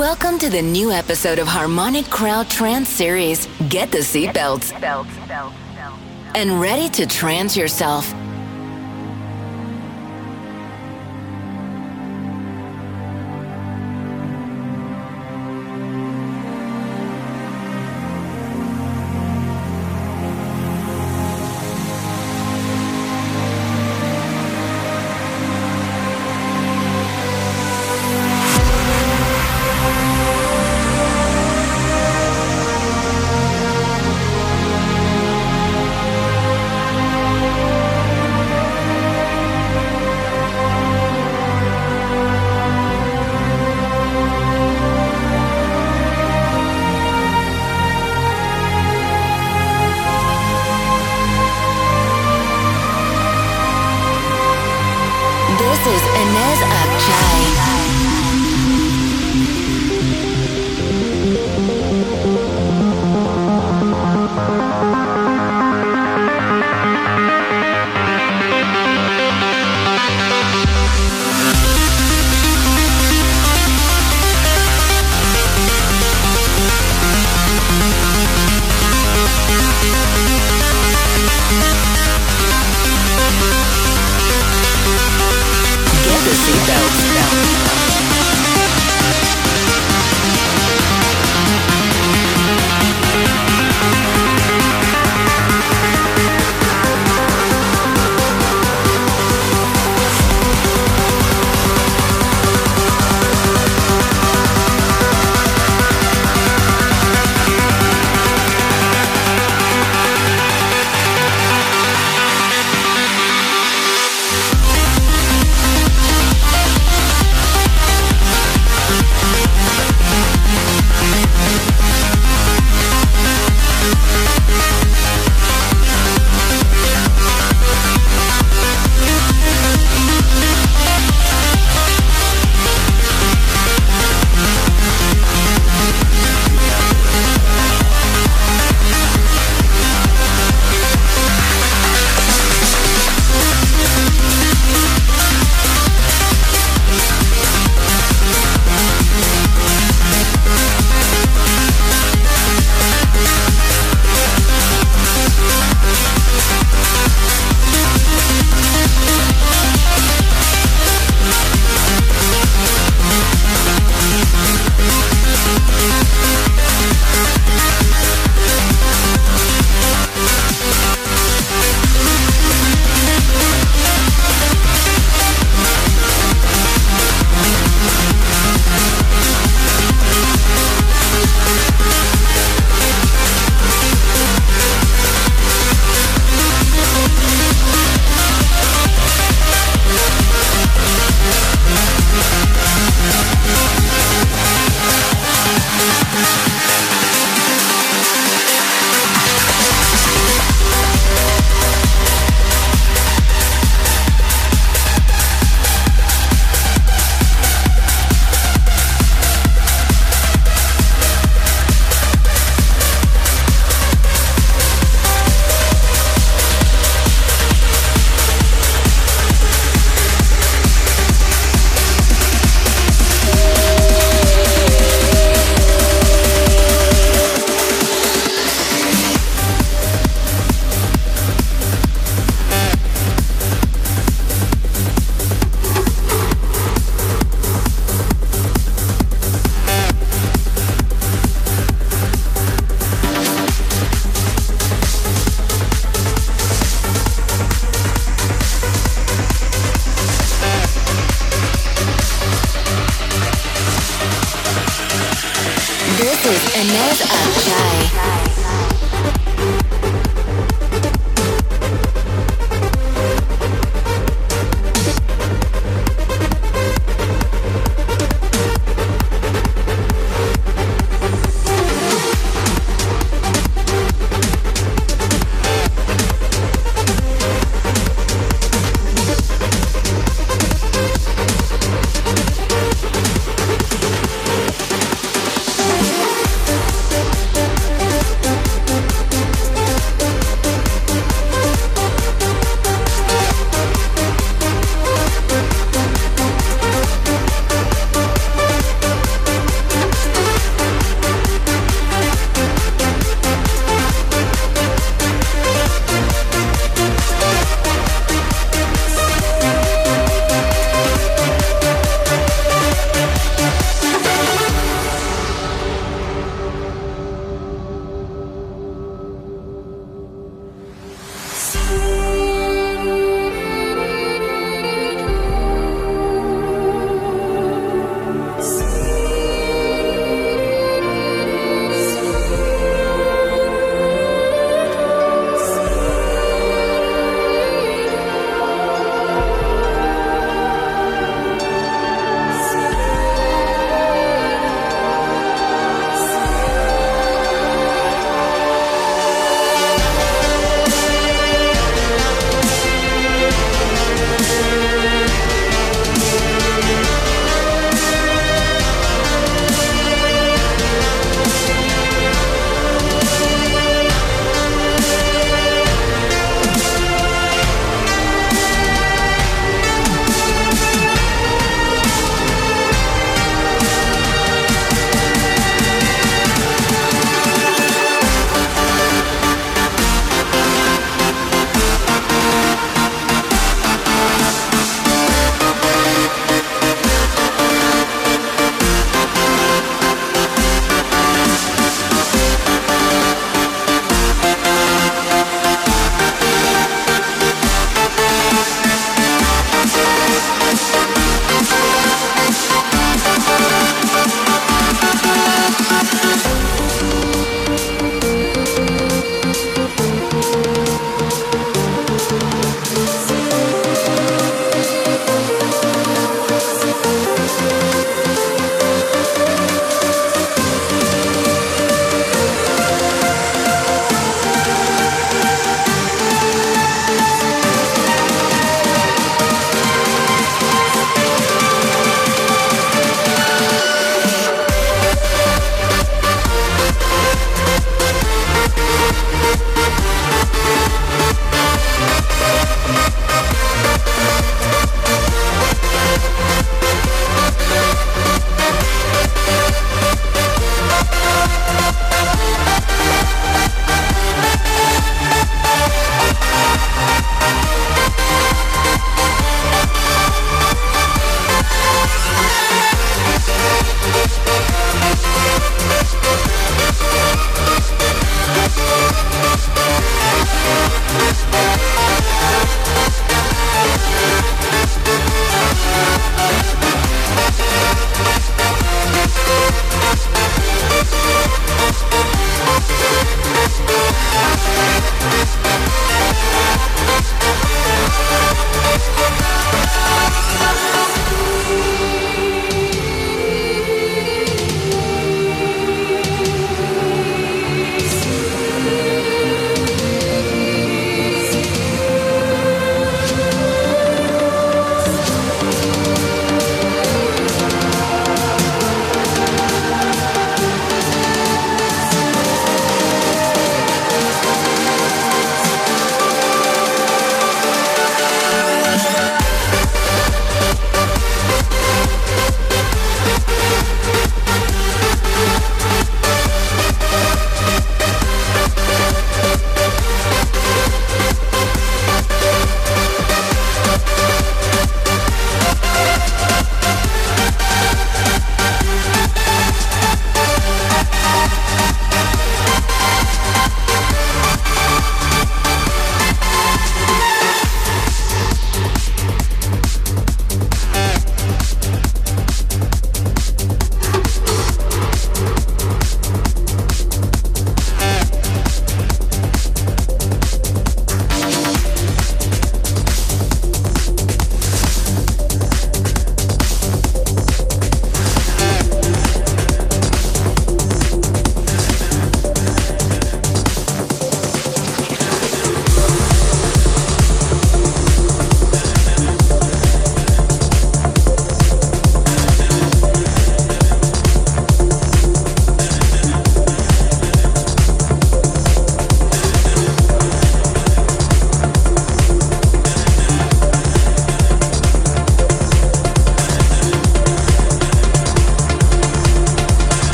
Welcome to the new episode of Harmonic Crowd Trance Series. Get the seatbelts and ready to trance yourself.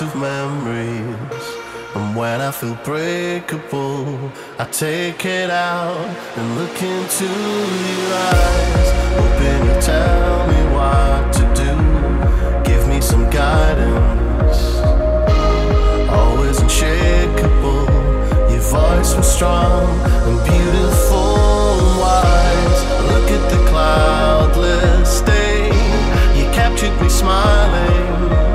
of memories. And when I feel breakable, I take it out and look into your eyes. Hoping you tell me what to do, give me some guidance. Always unshakable, your voice was strong and beautiful and wise. Look at the cloudless day, you captured me smiling.